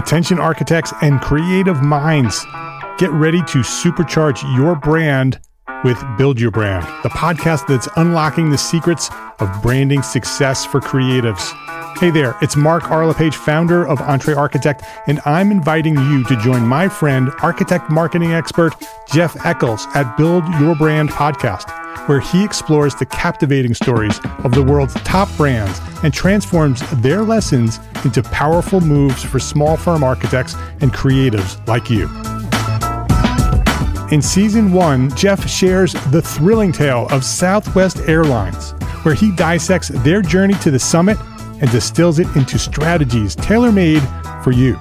Attention architects and creative minds, get ready to supercharge your brand with Build Your Brand, the podcast that's unlocking the secrets of branding success for creatives. Hey there, it's Mark R. LePage, founder of Entre Architect, and I'm inviting you to join my friend, architect marketing expert Jeff Echols at Build Your Brand podcast, where he explores the captivating stories of the world's top brands and transforms their lessons into powerful moves for small firm architects and creatives like you. In season one, Jeff shares the thrilling tale of Southwest Airlines, where he dissects their journey to the summit and distills it into strategies tailor made for you.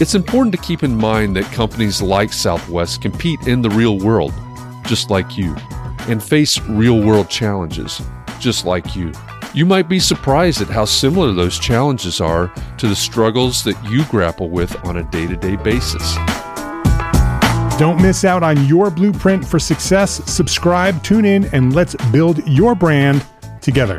It's important to keep in mind that companies like Southwest compete in the real world, just like you, and face real world challenges, just like you. You might be surprised at how similar those challenges are to the struggles that you grapple with on a day to day basis. Don't miss out on your blueprint for success. Subscribe, tune in, and let's build your brand together.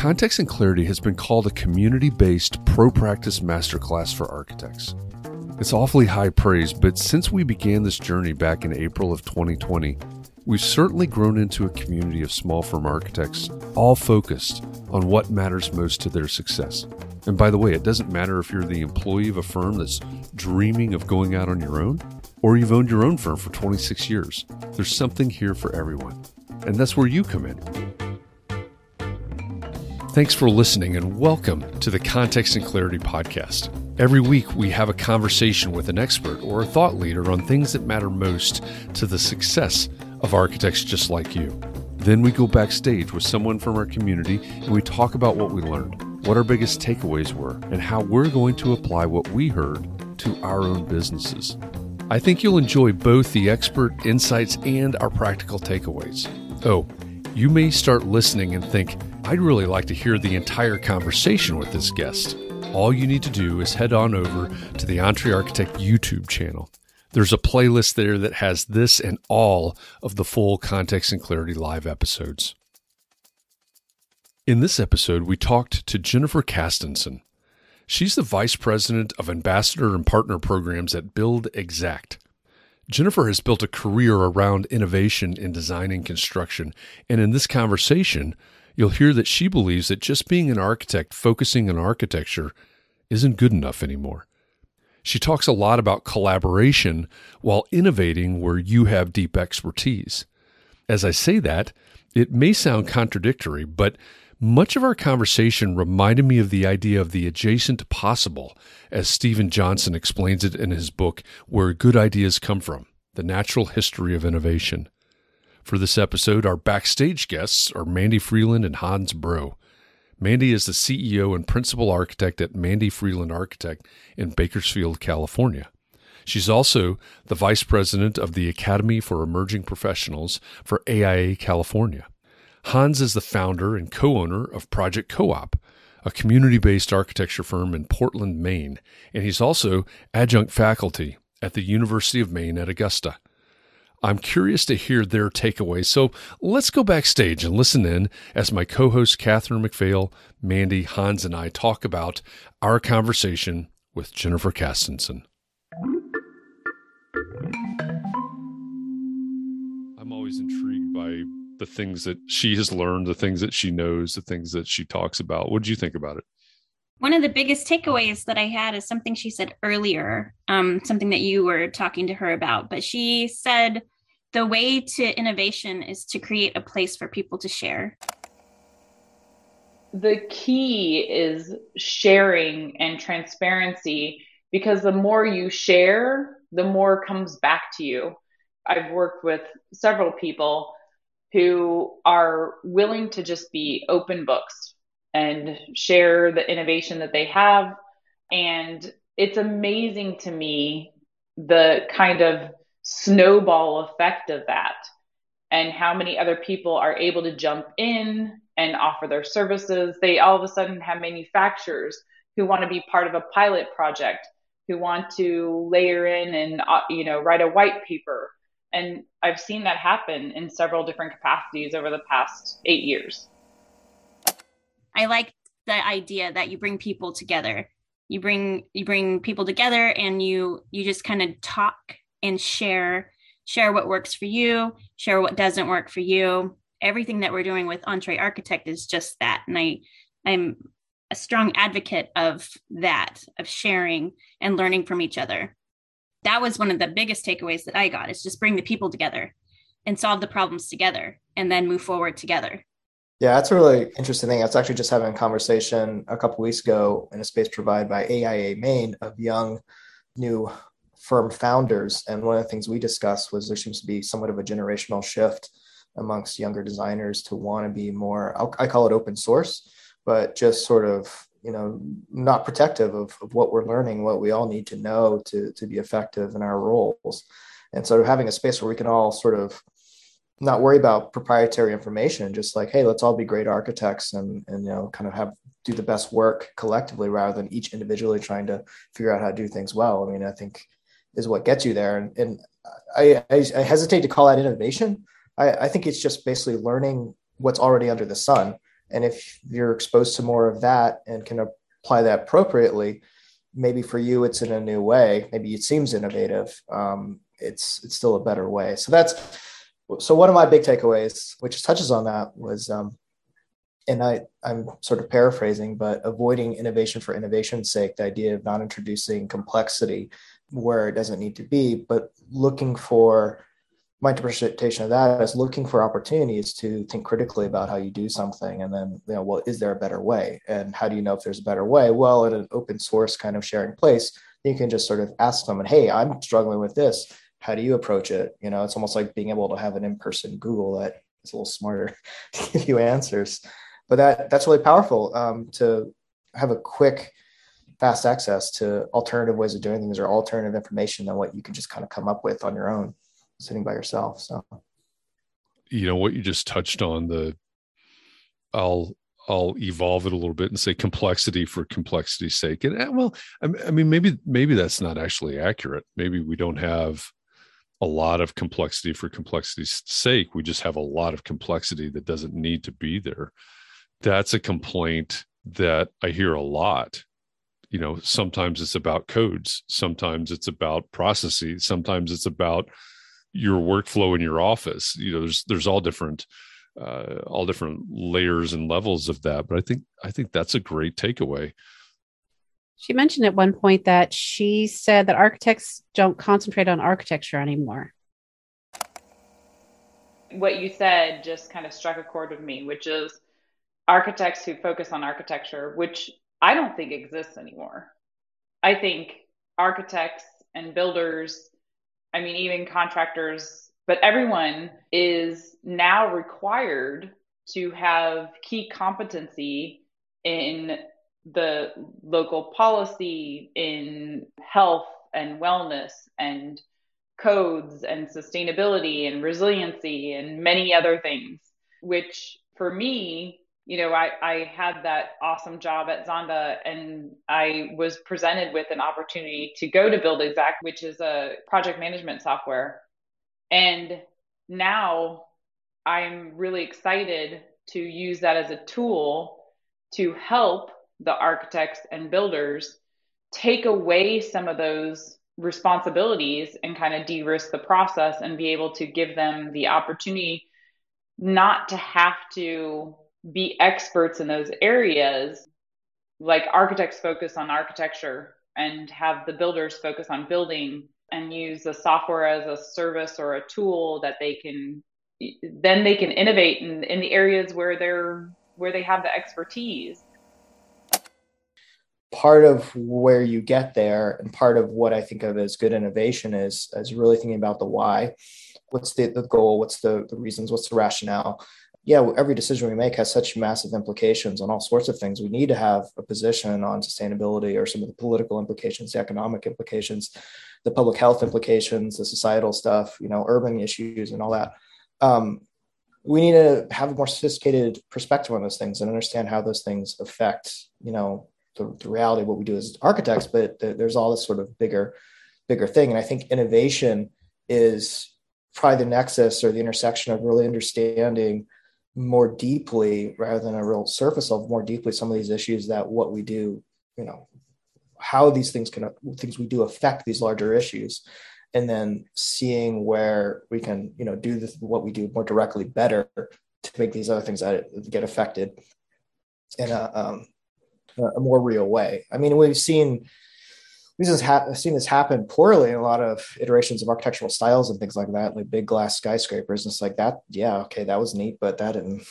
Context and Clarity has been called a community based pro practice masterclass for architects. It's awfully high praise, but since we began this journey back in April of 2020, we've certainly grown into a community of small firm architects, all focused on what matters most to their success. And by the way, it doesn't matter if you're the employee of a firm that's dreaming of going out on your own, or you've owned your own firm for 26 years. There's something here for everyone. And that's where you come in. Thanks for listening and welcome to the Context and Clarity Podcast. Every week, we have a conversation with an expert or a thought leader on things that matter most to the success of architects just like you. Then we go backstage with someone from our community and we talk about what we learned, what our biggest takeaways were, and how we're going to apply what we heard to our own businesses. I think you'll enjoy both the expert insights and our practical takeaways. Oh, you may start listening and think, I'd really like to hear the entire conversation with this guest. All you need to do is head on over to the EntreArchitect YouTube channel. There's a playlist there that has this and all of the full Context and Clarity live episodes. In this episode, we talked to Jennifer Castenson. She's the Vice President of Ambassador and Partner Programs at BuildXact. Jennifer has built a career around innovation in design and construction, and in this conversation, you'll hear that she believes that just being an architect focusing on architecture isn't good enough anymore. She talks a lot about collaboration while innovating where you have deep expertise. As I say that, it may sound contradictory, but much of our conversation reminded me of the idea of the adjacent possible, as Steven Johnson explains it in his book, Where Good Ideas Come From The Natural History of Innovation. For this episode, our backstage guests are Mandy Freeland and Hans Bro. Mandy is the CEO and principal architect at Mandy Freeland Architect in Bakersfield, California. She's also the vice president of the Academy for Emerging Professionals for AIA California. Hans is the founder and co owner of Project Co op, a community based architecture firm in Portland, Maine, and he's also adjunct faculty at the University of Maine at Augusta. I'm curious to hear their takeaways. So let's go backstage and listen in as my co host Catherine McPhail, Mandy, Hans, and I talk about our conversation with Jennifer Castenson. I'm always intrigued by the things that she has learned, the things that she knows, the things that she talks about. What did you think about it? One of the biggest takeaways that I had is something she said earlier, um, something that you were talking to her about. But she said the way to innovation is to create a place for people to share. The key is sharing and transparency because the more you share, the more comes back to you. I've worked with several people who are willing to just be open books and share the innovation that they have. And it's amazing to me the kind of snowball effect of that and how many other people are able to jump in and offer their services. They all of a sudden have manufacturers who want to be part of a pilot project, who want to layer in and uh, you know write a white paper. And I've seen that happen in several different capacities over the past eight years. I like the idea that you bring people together. You bring you bring people together and you you just kind of talk and share share what works for you, share what doesn't work for you. Everything that we're doing with EntreArchitect is just that. And I I'm a strong advocate of that, of sharing and learning from each other. That was one of the biggest takeaways that I got is just bring the people together and solve the problems together and then move forward together. Yeah, that's a really interesting thing. I was actually just having a conversation a couple weeks ago in a space provided by AIA Maine of young new firm founders. And one of the things we discussed was there seems to be somewhat of a generational shift amongst younger designers to want to be more, I call it open source, but just sort of, you know, not protective of, of what we're learning, what we all need to know to, to be effective in our roles. And so having a space where we can all sort of not worry about proprietary information, just like, hey, let's all be great architects and, and you know, kind of have do the best work collectively rather than each individually trying to figure out how to do things well. I mean, I think is what gets you there. And, and I, I, I, hesitate to call that innovation. I, I think it's just basically learning what's already under the sun. And if you're exposed to more of that and can apply that appropriately, maybe for you it's in a new way. Maybe it seems innovative. Um, it's it's still a better way. So that's so one of my big takeaways, which touches on that, was um, and I, I'm sort of paraphrasing, but avoiding innovation for innovation's sake, the idea of not introducing complexity where it doesn't need to be, but looking for my interpretation of that is looking for opportunities to think critically about how you do something and then you know well is there a better way? And how do you know if there's a better way? Well in an open source kind of sharing place you can just sort of ask someone hey i'm struggling with this. How do you approach it? You know it's almost like being able to have an in-person google that is a little smarter to give you answers. But that that's really powerful um, to have a quick fast access to alternative ways of doing things or alternative information than what you can just kind of come up with on your own sitting by yourself so. You know what? You just touched on the i'll i'll evolve it a little bit and say complexity for complexity's sake. And eh, well i mean maybe maybe that's not actually accurate. Maybe we don't have a lot of complexity for complexity's sake. We just have a lot of complexity that doesn't need to be there. That's a complaint that i hear a lot you know sometimes it's about codes sometimes it's about processes sometimes it's about your workflow in your office. You know there's there's all different uh, all different layers and levels of that but i think i think that's a great takeaway. She mentioned at one point that she said that architects don't concentrate on architecture anymore. What you said just kind of struck a chord with me which is architects who focus on architecture which I don't think exists anymore. I think architects and builders, I mean, even contractors, but everyone is now required to have key competency in the local policy, in health and wellness, and codes and sustainability and resiliency and many other things, which for me you know, I, I had that awesome job at Zonda and I was presented with an opportunity to go to BuildXact, which is a project management software. And now I'm really excited to use that as a tool to help the architects and builders take away some of those responsibilities and kind of de risk the process and be able to give them the opportunity not to have to be experts in those areas, like architects focus on architecture and have the builders focus on building and use the software as a service or a tool that they can then they can innovate in, in the areas where they're where they have the expertise. Part of where you get there and part of what i think of as good innovation is is really thinking about the why. What's the, the goal? What's the, the reasons? What's the rationale yeah every decision we make has such massive implications on all sorts of things. We need to have a position on sustainability or some of the political implications the economic implications the public health implications the societal stuff you know urban issues and all that. Um, we need to have a more sophisticated perspective on those things and understand how those things affect you know the, the reality of what we do as architects but the, there's all this sort of bigger bigger thing. And i think innovation is probably the nexus or the intersection of really understanding more deeply rather than a real surface level more deeply some of these issues that what we do you know how these things can things we do affect these larger issues. And then seeing where we can you know do this, what we do more directly better to make these other things that get affected in a, um, a more real way. I mean we've seen we've ha- seen this happen poorly in a lot of iterations of architectural styles and things like that, like big glass skyscrapers. And it's like that, yeah, okay, that was neat, but that didn't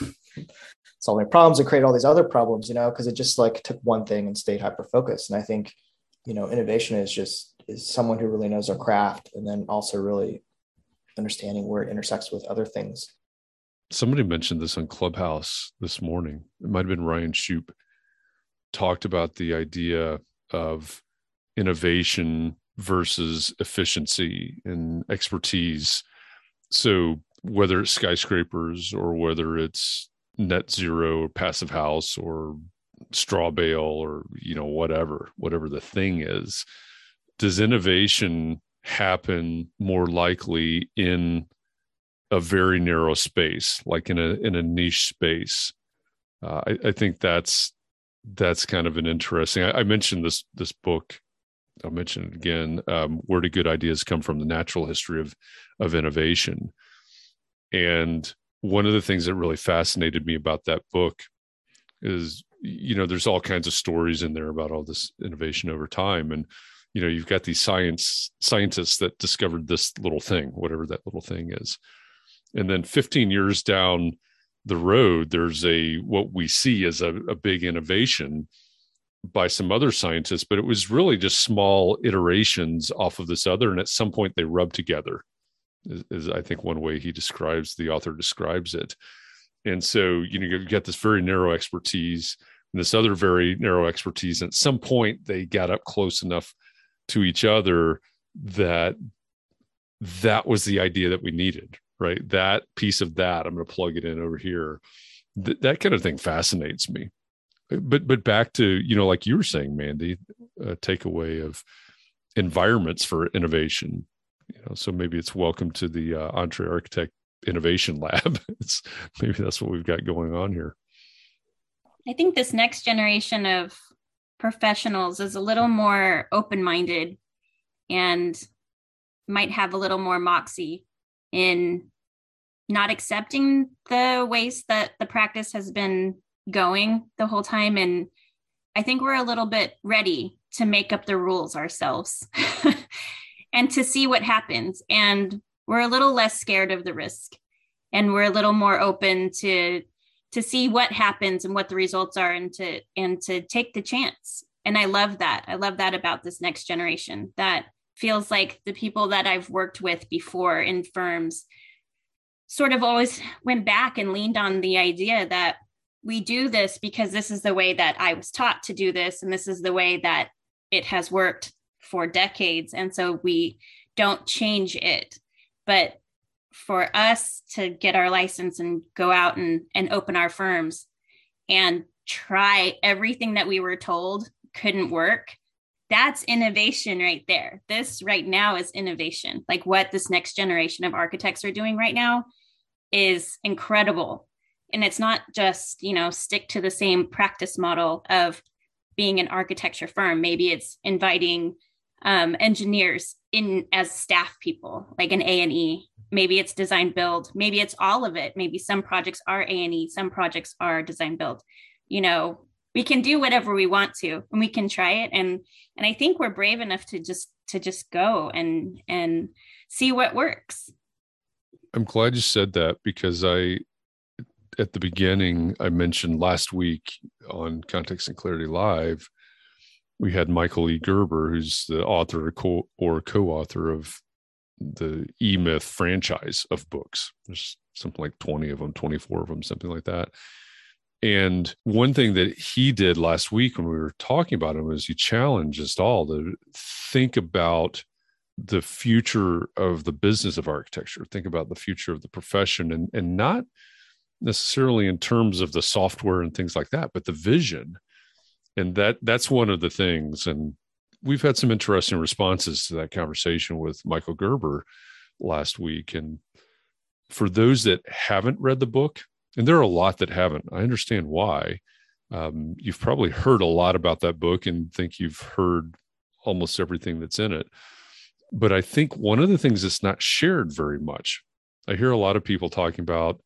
solve any problems and create all these other problems, you know, because it just like took one thing and stayed hyper focused. And I think, you know, innovation is just is someone who really knows their craft and then also really understanding where it intersects with other things. Somebody mentioned this on Clubhouse this morning. It might have been Ryan Shupe talked about the idea of innovation versus efficiency and expertise. So whether it's skyscrapers or whether it's net zero or passive house or straw bale or you know whatever whatever the thing is does innovation happen more likely in a very narrow space like in a in a niche space uh, I, I, think that's that's kind of an interesting I, I mentioned this this book I'll mention it again. Um, where do good ideas come from? The natural history of of innovation. And one of the things that really fascinated me about that book is, you know, there's all kinds of stories in there about all this innovation over time, and you know, you've got these science scientists that discovered this little thing, whatever that little thing is, and then 15 years down the road, there's a what we see as a, a big innovation by some other scientists, but it was really just small iterations off of this other. And at some point they rub together, is, is, I think one way he describes the author describes it. And so, you know, you get this very narrow expertise and this other very narrow expertise. And at some point they got up close enough to each other that that was the idea that we needed, right? That piece of that, I'm going to plug it in over here. Th- that kind of thing fascinates me but but back to you know like you were saying mandy a takeaway of environments for innovation. You know so maybe it's welcome to the uh, EntreArchitect innovation lab. It's maybe that's what we've got going on here. I think this next generation of professionals is a little more open-minded and might have a little more moxie in not accepting the ways that the practice has been going the whole time. And I think we're a little bit ready to make up the rules ourselves and to see what happens. And we're a little less scared of the risk and we're a little more open to to see what happens and what the results are and to and to take the chance and i love that i love that about this next generation that feels like the people that i've worked with before in firms sort of always went back and leaned on the idea that we do this because this is the way that I was taught to do this, and this is the way that it has worked for decades. And so we don't change it. But for us to get our license and go out and, and open our firms and try everything that we were told couldn't work, that's innovation right there. This right now is innovation. Like what this next generation of architects are doing right now is incredible and it's not just you know stick to the same practice model of being an architecture firm. Maybe it's inviting um, engineers in as staff people like an a&e maybe it's design build. Maybe it's all of it. Maybe some projects are a&e some projects are design build. You know we can do whatever we want to and we can try it. And and i think we're brave enough to just to just go and and see what works. I'm glad you said that because i at the beginning, I mentioned last week on Context and Clarity Live, we had Michael E. Gerber, who's the author or co author of the E Myth franchise of books. There's something like 20 of them, 24 of them, something like that. And one thing that he did last week when we were talking about him was he challenged us all to think about the future of the business of architecture, think about the future of the profession, and, and not necessarily in terms of the software and things like that, but the vision. And that that's one of the things. And we've had some interesting responses to that conversation with Michael Gerber last week. And for those that haven't read the book, and there are a lot that haven't, I understand why. Um, you've probably heard a lot about that book and think you've heard almost everything that's in it. But I think one of the things that's not shared very much, I hear a lot of people talking about,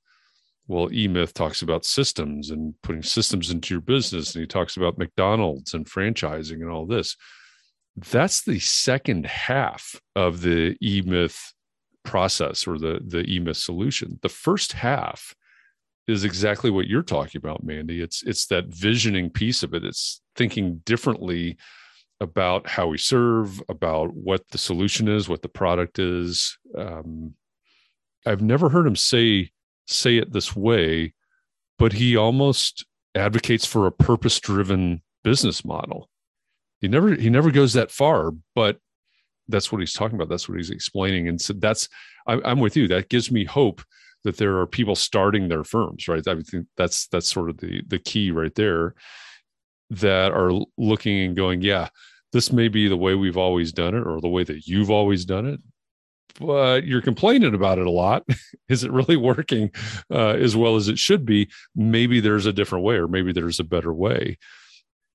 well, E Myth talks about systems and putting systems into your business, and he talks about McDonald's and franchising and all this. That's the second half of the e-myth process or the the e-myth solution. The first half is exactly what you're talking about mandy. It's it's that visioning piece of it. It's thinking differently about how we serve about what the solution is what the product is. Um, i've never heard him say say it this way but he almost advocates for a purpose driven business model. He never he never goes that far but that's what he's talking about. That's what he's explaining. And so that's I, i'm with you. That gives me hope that there are people starting their firms right? I think that's that's sort of the the key right there that are looking and going yeah this may be the way we've always done it or the way that you've always done it but you're complaining about it a lot. Is it really working uh, as well as it should be? Maybe there's a different way or maybe there's a better way.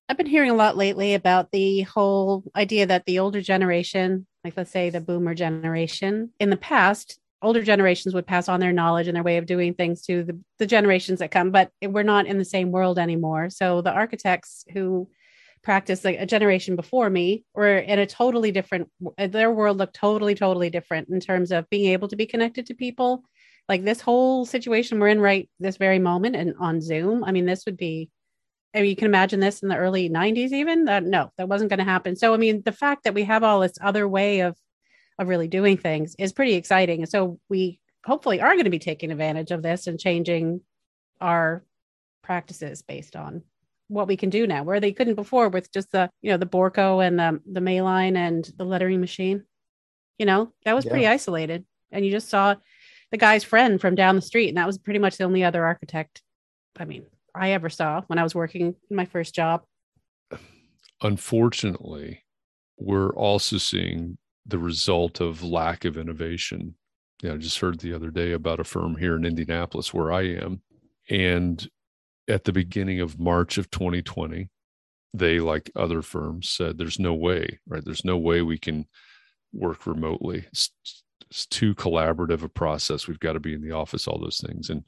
I've been hearing a lot lately about the whole idea that the older generation, like let's say the boomer generation, in the past, older generations would pass on their knowledge and their way of doing things to the, the generations that come, but we're not in the same world anymore. So the architects who practiced like a generation before me were in a totally different uh, their world looked totally totally different in terms of being able to be connected to people like this whole situation we're in right this very moment and on zoom i mean this would be I mean, you can imagine this in the early 90s, even that no, that wasn't going to happen. So, I mean, the fact that we have all this other way of of really doing things is pretty exciting. And so, we hopefully are going to be taking advantage of this and changing our practices based on what we can do now, where they couldn't before with just the you know the Borco and the the Mayline and the lettering machine. You know, that was yeah. pretty isolated, and you just saw the guy's friend from down the street, and that was pretty much the only other architect. I mean, I ever saw when I was working in my first job. Unfortunately, we're also seeing the result of lack of innovation. You know, I just heard the other day about a firm here in Indianapolis where I am. And at the beginning of March of 2020, they, like other firms, said there's no way, right? There's no way we can work remotely. It's, it's too collaborative a process. We've got to be in the office, all those things. And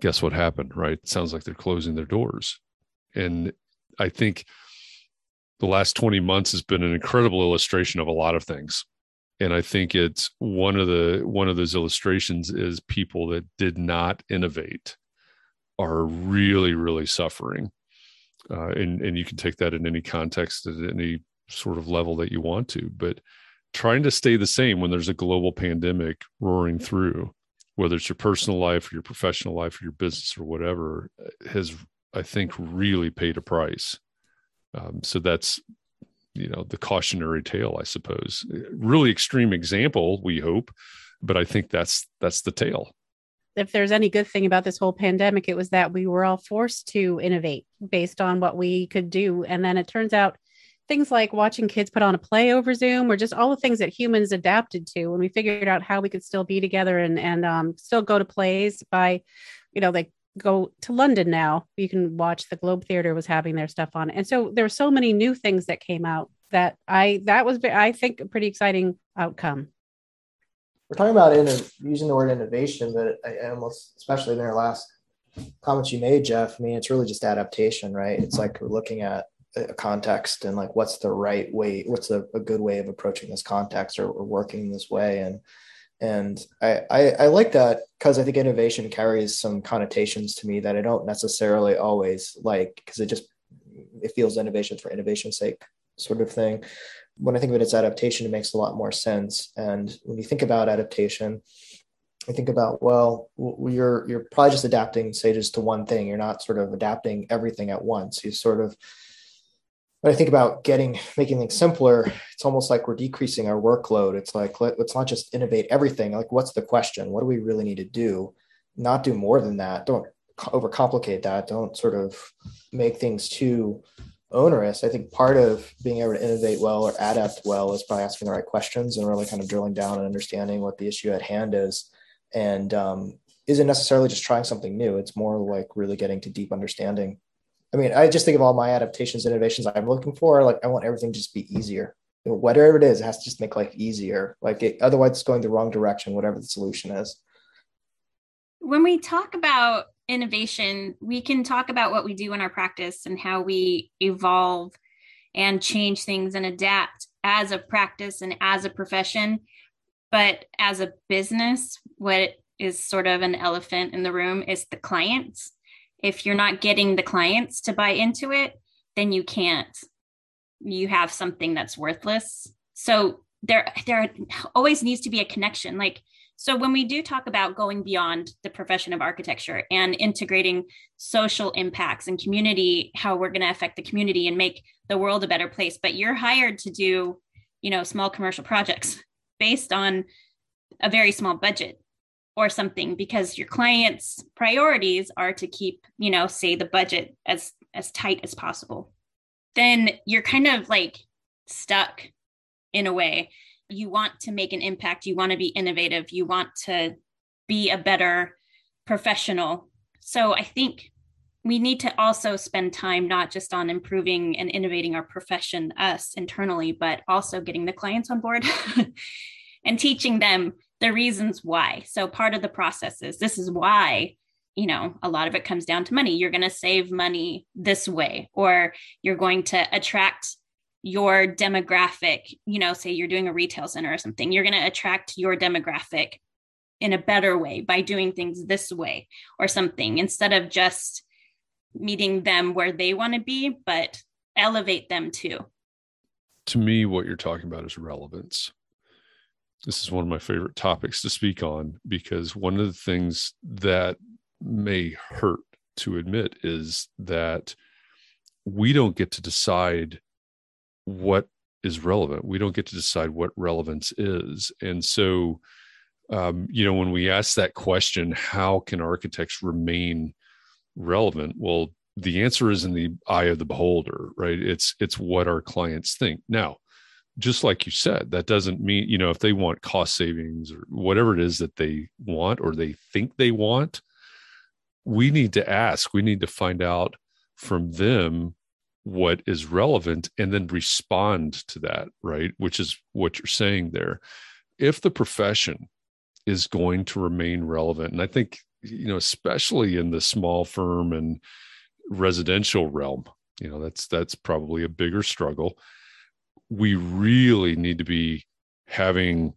guess what happened, right? It sounds like they're closing their doors. And I think the last 20 months has been an incredible illustration of a lot of things. And I think it's one of the one of those illustrations is people that did not innovate are really, really suffering. Uh, and, and you can take that in any context at any sort of level that you want to, but trying to stay the same when there's a global pandemic roaring through whether it's your personal life or your professional life or your business or whatever, has I think really paid a price. Um, so that's you know the cautionary tale, I suppose. Really extreme example, we hope, but I think that's that's the tale. If there's any good thing about this whole pandemic, it was that we were all forced to innovate based on what we could do, and then it turns out things like watching kids put on a play over Zoom or just all the things that humans adapted to when we figured out how we could still be together and, and um, still go to plays by, you know, like go to London now. You can watch the Globe Theater was having their stuff on. And so there were so many new things that came out that I, that was, I think, a pretty exciting outcome. We're talking about in, using the word innovation, but I almost, especially in our last comments you made, Jeff, I mean, it's really just adaptation, right? It's like looking at a context and like what's the right way what's a, a good way of approaching this context or, or working this way and and I, I, I like that because I think innovation carries some connotations to me that I don't necessarily always like because it just it feels innovation for innovation's sake sort of thing. When I think of it as adaptation, it makes a lot more sense. And when you think about adaptation, I think about well, you're you're probably just adapting stages to one thing. You're not sort of adapting everything at once. You sort of when I think about getting making things simpler, it's almost like we're decreasing our workload. It's like let, us not just innovate everything. Like, what's the question? What do we really need to do? Not do more than that. Don't overcomplicate that. Don't sort of make things too onerous. I think part of being able to innovate well or adapt well is by asking the right questions and really kind of drilling down and understanding what the issue at hand is. And um, isn't necessarily just trying something new. It's more like really getting to deep understanding I mean, I just think of all my adaptations, and innovations I'm looking for. Like, I want everything to just be easier. Whatever it is, it has to just make life easier. Like, it, otherwise, it's going the wrong direction, whatever the solution is. When we talk about innovation, we can talk about what we do in our practice and how we evolve and change things and adapt as a practice and as a profession. But as a business, what is sort of an elephant in the room is the clients if you're not getting the clients to buy into it, then you can't. You have something that's worthless. So there there always needs to be a connection. Like so when we do talk about going beyond the profession of architecture and integrating social impacts and community, how we're going to affect the community and make the world a better place, but you're hired to do, you know, small commercial projects based on a very small budget or something because your client's priorities are to keep you know say the budget as as tight as possible. Then you're kind of like stuck in a way you want to make an impact you want to be innovative you want to be a better professional so i think we need to also spend time not just on improving and innovating our profession us internally but also getting the clients on board and teaching them the reasons why. So part of the process is this is why, you know, a lot of it comes down to money. You're going to save money this way, or you're going to attract your demographic, you know, say you're doing a retail center or something, you're going to attract your demographic in a better way by doing things this way or something instead of just meeting them where they want to be, but elevate them too. To me, what you're talking about is relevance this is one of my favorite topics to speak on because one of the things that may hurt to admit is that we don't get to decide what is relevant. We don't get to decide what relevance is. And so, um, you know, when we ask that question, how can architects remain relevant? Well, the answer is in the eye of the beholder, right? It's it's what our clients think. Now, just like you said, that doesn't mean, you know, if they want cost savings or whatever it is that they want or they think they want, we need to ask, we need to find out from them what is relevant and then respond to that, right? Which is what you're saying there. If the profession is going to remain relevant, and I think, you know, especially in the small firm and residential realm, you know, that's that's probably a bigger struggle we really need to be having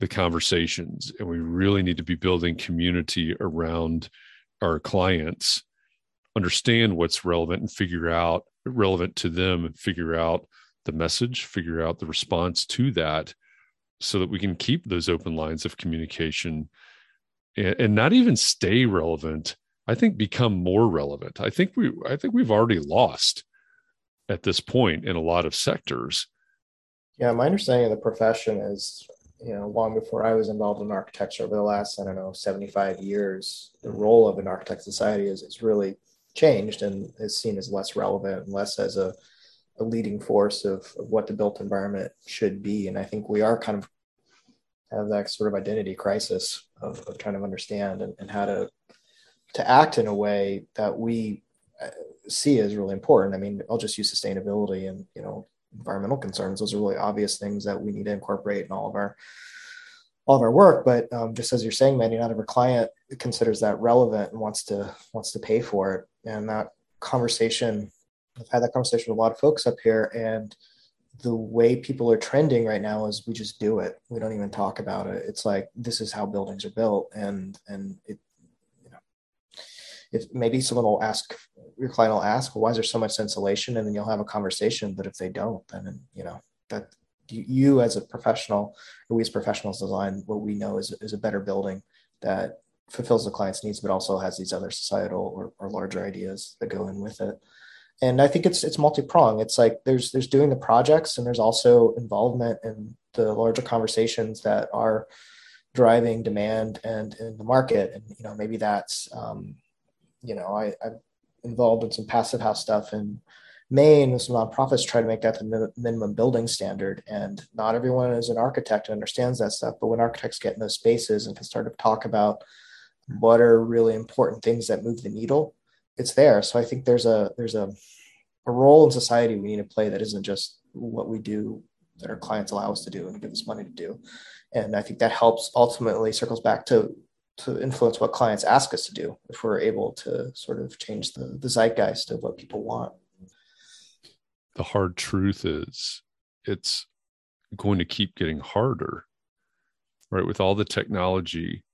the conversations and we really need to be building community around our clients understand what's relevant and figure out relevant to them and figure out the message figure out the response to that so that we can keep those open lines of communication and, and not even stay relevant i think become more relevant. I think we i think we've already lost at this point in a lot of sectors. Yeah, my understanding of the profession is, you know, long before I was involved in architecture, over the last, I don't know, 75 years, the role of an architect society is, is really changed and is seen as less relevant and less as a, a leading force of, of what the built environment should be. And I think we are kind of have that sort of identity crisis of, of trying to understand and, and how to to act in a way that we uh, see as really important. I mean, I'll just use sustainability and you know environmental concerns. Those are really obvious things that we need to incorporate in all of our all of our work. But um, just as you're saying, Mandy, not every client considers that relevant and wants to wants to pay for it. And that conversation, I've had that conversation with a lot of folks up here, and the way people are trending right now is we just do it. We don't even talk about it. It's like this is how buildings are built, and and it you know, if maybe someone will ask your client will ask well, why is there so much insulation and then you'll have a conversation but if they don't then you know that you as a professional or we as professionals design what we know is, is a better building that fulfills the client's needs but also has these other societal or, or larger ideas that go in with it. And i think it's it's multi-pronged. It's like there's there's doing the projects and there's also involvement in the larger conversations that are driving demand and in the market. And you know maybe that's um, you know I, i'm involved in some passive house stuff and Maine, some nonprofits try to make that the minimum building standard. And not everyone is an architect and understands that stuff. But when architects get in those spaces and can start to talk about what are really important things that move the needle, it's there. So I think there's a there's a a role in society we need to play that isn't just what we do that our clients allow us to do and give us money to do. And I think that helps ultimately circles back to to influence what clients ask us to do if we're able to sort of change the, the zeitgeist of what people want the hard truth is it's going to keep getting harder right? With all the technology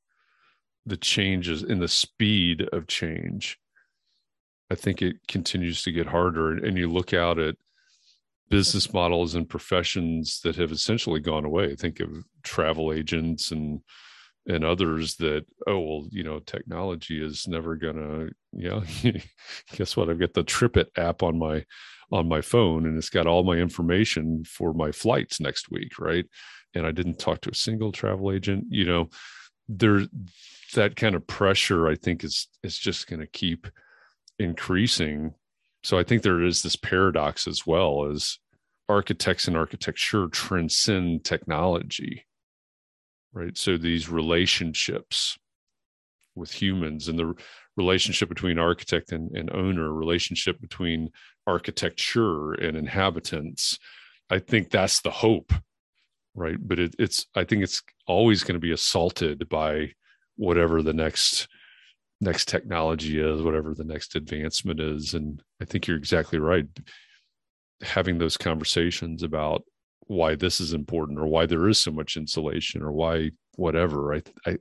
the changes in the speed of change i think it continues to get harder. And you look out at business models and professions that have essentially gone away. Think of travel agents and and others that oh well you know technology is never gonna know guess what? I've got the TripIt app on my on my phone and it's got all my information for my flights next week right? And i didn't talk to a single travel agent you know? There that kind of pressure i think is is just going to keep increasing. So i think there is this paradox as well as architects and architecture transcend technology right? So these relationships with humans and the relationship between architect and, and owner relationship between architecture and inhabitants i think that's the hope right? But it, it's i think it's always going to be assaulted by whatever the next next technology is whatever the next advancement is. And i think you're exactly right. Having those conversations about why this is important or why there is so much insulation or why whatever i i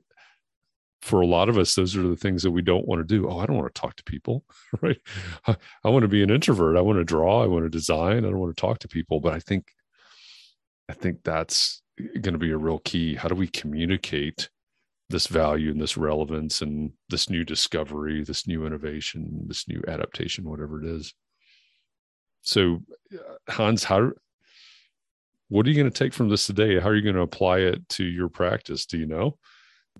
for a lot of us, those are the things that we don't want to do. Oh, I don't want to talk to people, right? I, I want to be an introvert. I want to draw. I want to design. I don't want to talk to people. But I think, I think that's going to be a real key. How do we communicate this value and this relevance and this new discovery, this new innovation, this new adaptation, whatever it is? So, uh, Hans, how? What are you going to take from this today? How are you going to apply it to your practice? Do you know?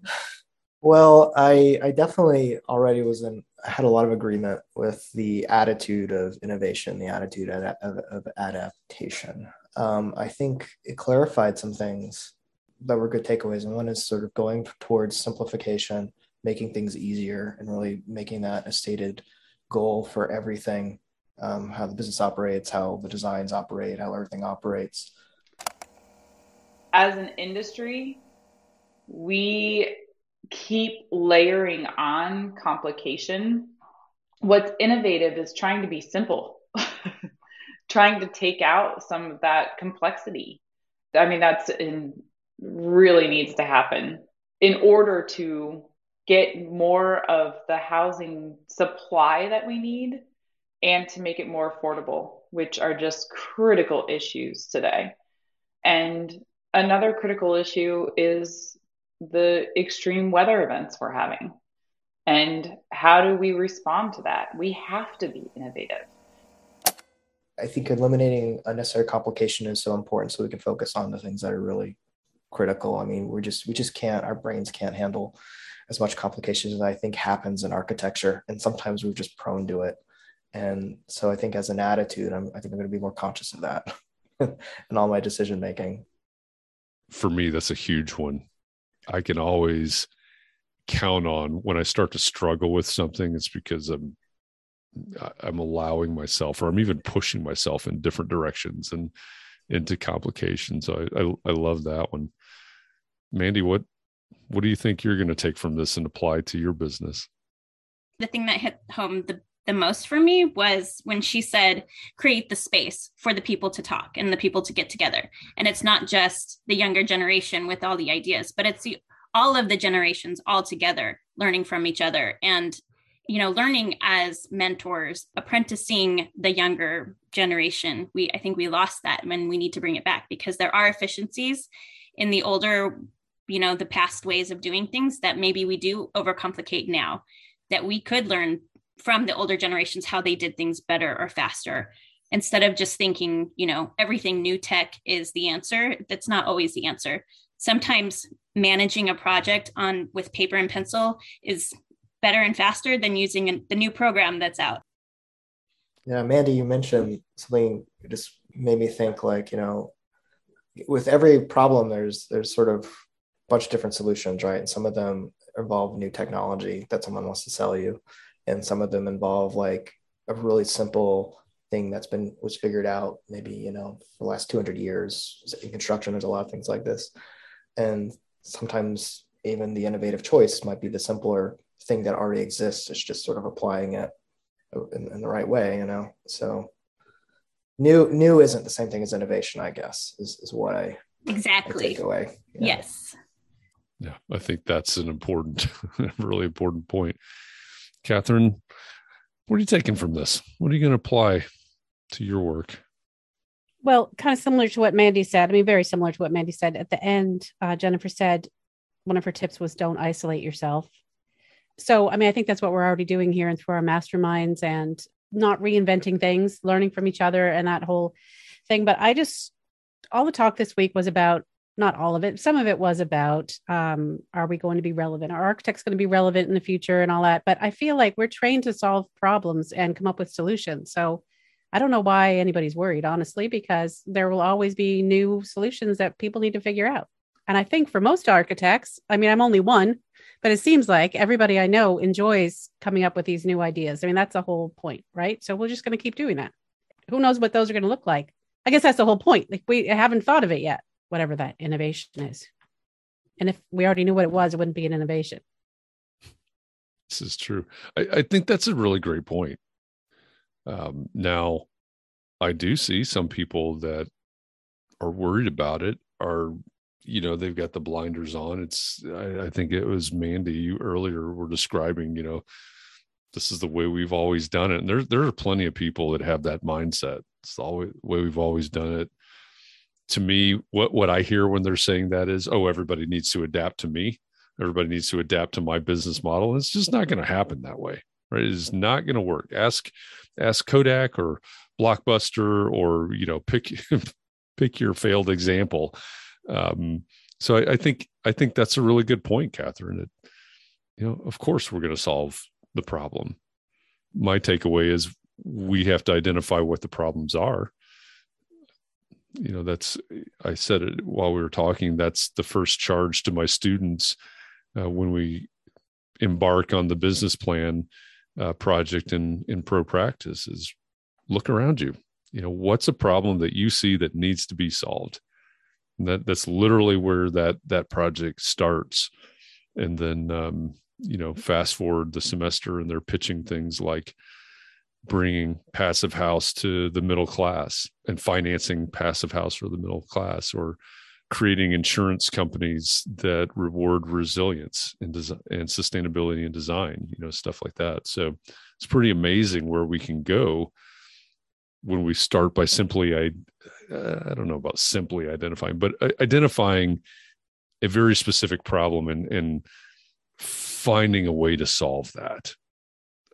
Well, I I definitely already was in had a lot of agreement with the attitude of innovation, the attitude of, of, of adaptation. Um, I think it clarified some things that were good takeaways, and one is sort of going towards simplification, making things easier, and really making that a stated goal for everything, um, how the business operates, how the designs operate, how everything operates. As an industry, we keep layering on complication. What's innovative is trying to be simple, trying to take out some of that complexity. I mean, that's in really needs to happen in order to get more of the housing supply that we need and to make it more affordable, which are just critical issues today. And another critical issue is the extreme weather events we're having. And how do we respond to that? We have to be innovative. I think eliminating unnecessary complication is so important so we can focus on the things that are really critical. I mean, we're just we just can't our brains can't handle as much complication as I think happens in architecture. And sometimes we're just prone to it. And so I think as an attitude, I'm, I think I'm going to be more conscious of that in all my decision making. For me, that's a huge one. I can always count on when I start to struggle with something, it's because I'm I'm allowing myself or I'm even pushing myself in different directions and into complications. So I, I, I love that one. Mandy, what what do you think you're going to take from this and apply to your business? The thing that hit home the the most for me was when she said create the space for the people to talk and the people to get together. And it's not just the younger generation with all the ideas but it's the, all of the generations all together learning from each other and you know learning as mentors apprenticing the younger generation. We i think we lost that and we need to bring it back because there are efficiencies in the older you know the past ways of doing things that maybe we do overcomplicate now that we could learn from the older generations how they did things better or faster instead of just thinking you know everything new tech is the answer that's not always the answer sometimes managing a project on with paper and pencil is better and faster than using the new program that's out. Yeah, Mandy, you mentioned something just made me think like, you know, with every problem there's there's sort of a bunch of different solutions, right? And some of them involve new technology that someone wants to sell you. And some of them involve like a really simple thing that's been was figured out maybe, you know, for the last 200 years in construction, there's a lot of things like this. And sometimes even the innovative choice might be the simpler thing that already exists. It's just sort of applying it in, in the right way, you know. So new new isn't the same thing as innovation, I guess, is, is what I exactly I take away. Yes. Yeah, I think that's an important, really important point. Catherine, what are you taking from this? What are you going to apply to your work? Well, kind of similar to what Mandy said. I mean, very similar to what Mandy said. At the end, uh, Jennifer said one of her tips was don't isolate yourself so i mean i think that's what we're already doing here and through our masterminds and not reinventing things learning from each other and that whole thing but i just all the talk this week was about not all of it some of it was about um, are we going to be relevant are architects going to be relevant in the future and all that but i feel like we're trained to solve problems and come up with solutions so i don't know why anybody's worried honestly because there will always be new solutions that people need to figure out and i think for most architects i mean i'm only one but it seems like everybody I know enjoys coming up with these new ideas. I mean, that's the whole point, right? So we're just going to keep doing that. Who knows what those are going to look like? I guess that's the whole point. Like we haven't thought of it yet, whatever that innovation is. And if we already knew what it was, it wouldn't be an innovation. This is true. I, I think that's a really great point. Um, now, I do see some people that are worried about it are you know they've got the blinders on it's I, I, think it was mandy you earlier were describing you know this is the way we've always done it and there, there are plenty of people that have that mindset it's always the way we've always done it to me what what i hear when they're saying that is oh everybody needs to adapt to me everybody needs to adapt to my business model it's just not going to happen that way right it is not going to work ask ask kodak or blockbuster or you know pick pick your failed example um, so I, I, think I think that's a really good point, Catherine. It, you know, of course we're going to solve the problem. My takeaway is we have to identify what the problems are. You know, that's I said it while we were talking. That's the first charge to my students uh, when we embark on the business plan uh, project in in pro practice is look around you. You know, what's a problem that you see that needs to be solved? that that's literally where that that project starts and then um, you know fast forward the semester and they're pitching things like bringing passive house to the middle class and financing passive house for the middle class or creating insurance companies that reward resilience and design and sustainability and design you know stuff like that so it's pretty amazing where we can go when we start by simply I I don't know about simply identifying, but identifying a very specific problem and and finding a way to solve that.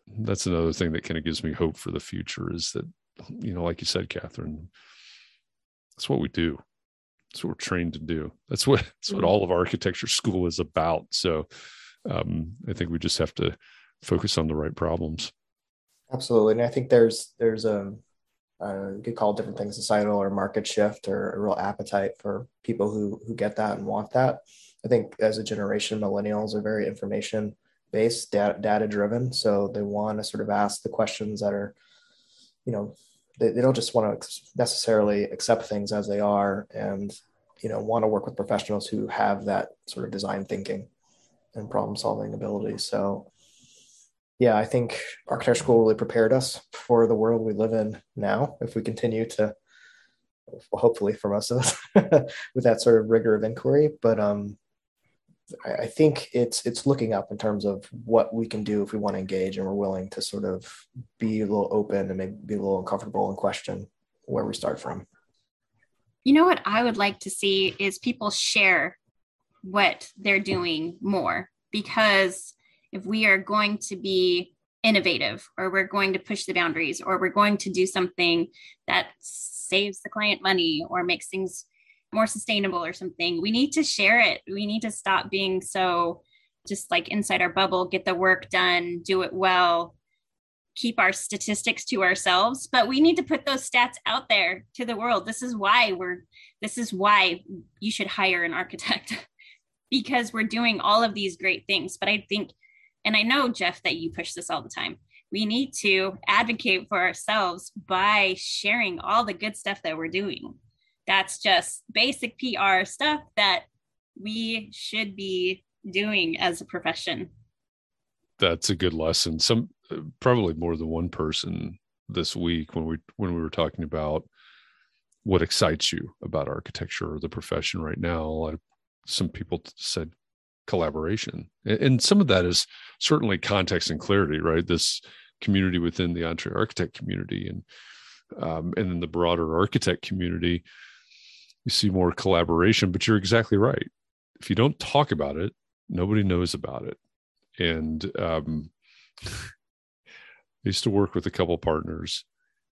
That's another thing that kind of gives me hope for the future is that you know, like you said, Catherine, that's what we do. That's what we're trained to do. That's what that's what mm-hmm. all of architecture school is about. So um, I think we just have to focus on the right problems. Absolutely, and I think there's there's a uh, you could call different things societal or market shift or a real appetite for people who who get that and want that. I think as a generation, millennials are very information based, data, data driven. So they want to sort of ask the questions that are, you know, they, they don't just want to necessarily accept things as they are and, you know, want to work with professionals who have that sort of design thinking and problem solving ability. So yeah, I think architecture school really prepared us for the world we live in now. If we continue to, hopefully for most of us, with that sort of rigor of inquiry. But um, I think it's it's looking up in terms of what we can do if we want to engage and we're willing to sort of be a little open and maybe be a little uncomfortable and question where we start from. You know what I would like to see is people share what they're doing more because if we are going to be innovative or we're going to push the boundaries or we're going to do something that saves the client money or makes things more sustainable or something. We need to share it. We need to stop being so just like inside our bubble get the work done do it well keep our statistics to ourselves. But we need to put those stats out there to the world. This is why we're this is why you should hire an architect because we're doing all of these great things. But i think and i know jeff that you push this all the time. We need to advocate for ourselves by sharing all the good stuff that we're doing that's just basic PR stuff that we should be doing as a profession. That's a good lesson. Some probably more than one person this week when we when we were talking about what excites you about architecture or the profession right now. Some people said collaboration, and some of that is certainly context and clarity, right? This community within the EntreArchitect community and um, and then the broader architect community you see more collaboration but you're exactly right. If you don't talk about it nobody knows about it. And um, i used to work with a couple partners.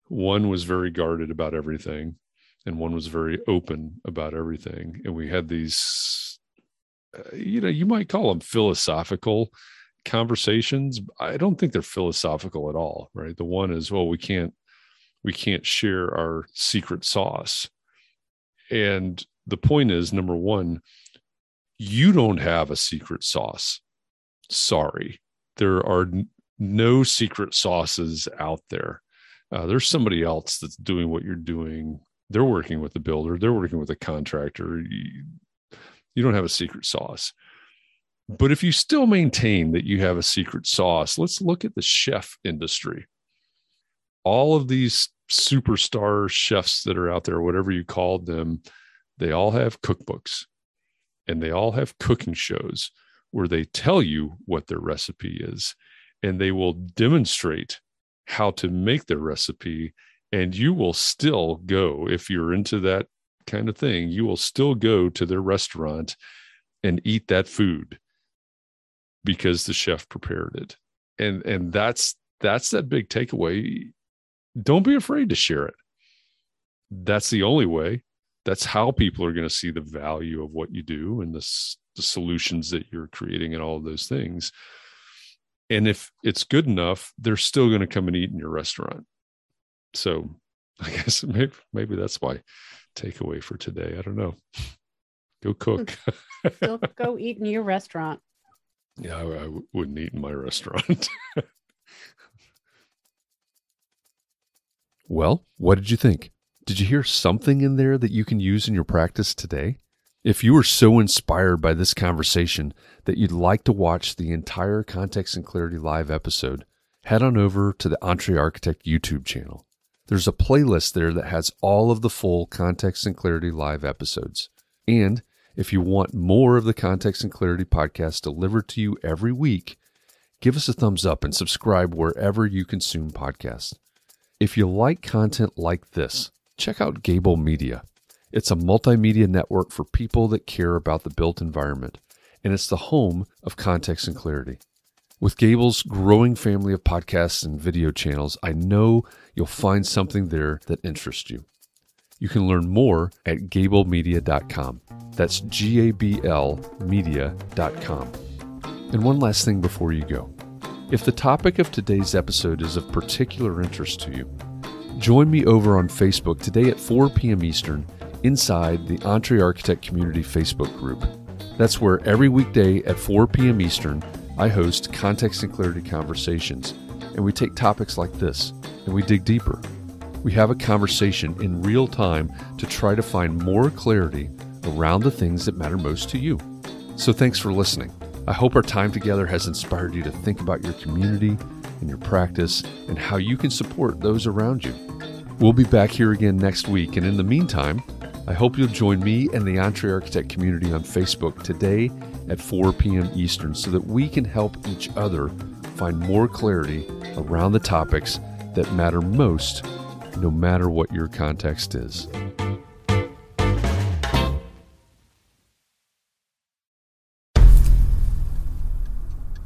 One was very guarded about everything and one was very open about everything. And we had these uh, you know you might call them philosophical conversations i don't think they're philosophical at all right? The one is well we can't we can't share our secret sauce and the point is number one, you don't have a secret sauce. Sorry. There are n- no secret sauces out there. Uh, there's somebody else that's doing what you're doing. They're working with the builder, they're working with a contractor. You, you don't have a secret sauce. But if you still maintain that you have a secret sauce, let's look at the chef industry. All of these superstar chefs that are out there, whatever you called them, they all have cookbooks and they all have cooking shows where they tell you what their recipe is and they will demonstrate how to make their recipe. And you will still go, if you're into that kind of thing, you will still go to their restaurant and eat that food because the chef prepared it. And and that's that's that big takeaway don't be afraid to share it. That's the only way. That's how people are going to see the value of what you do and the, the solutions that you're creating and all of those things. And if it's good enough, they're still going to come and eat in your restaurant. So I guess maybe, maybe that's my takeaway for today. I don't know. Go cook. Still go eat in your restaurant. Yeah, I, I wouldn't eat in my restaurant. Well, what did you think? Did you hear something in there that you can use in your practice today? If you were so inspired by this conversation that you'd like to watch the entire Context and Clarity Live episode, head on over to the EntreArchitect YouTube channel. There's a playlist there that has all of the full Context and Clarity Live episodes. And if you want more of the Context and Clarity podcast delivered to you every week, give us a thumbs up and subscribe wherever you consume podcasts. If you like content like this, check out Gable Media. It's a multimedia network for people that care about the built environment, and it's the home of context and clarity. With Gable's growing family of podcasts and video channels, I know you'll find something there that interests you. You can learn more at gablemedia.com. That's G A B L media.com. And one last thing before you go. If the topic of today's episode is of particular interest to you, join me over on Facebook today at 4 p.m. Eastern inside the EntreArchitect Community Facebook group. That's where every weekday at 4 p.m. Eastern, I host context and clarity conversations, and we take topics like this and we dig deeper. We have a conversation in real time to try to find more clarity around the things that matter most to you. So thanks for listening. I hope our time together has inspired you to think about your community and your practice and how you can support those around you. We'll be back here again next week, and in the meantime, I hope you'll join me and the EntreArchitect community on Facebook today at 4 p.m. Eastern so that we can help each other find more clarity around the topics that matter most, no matter what your context is.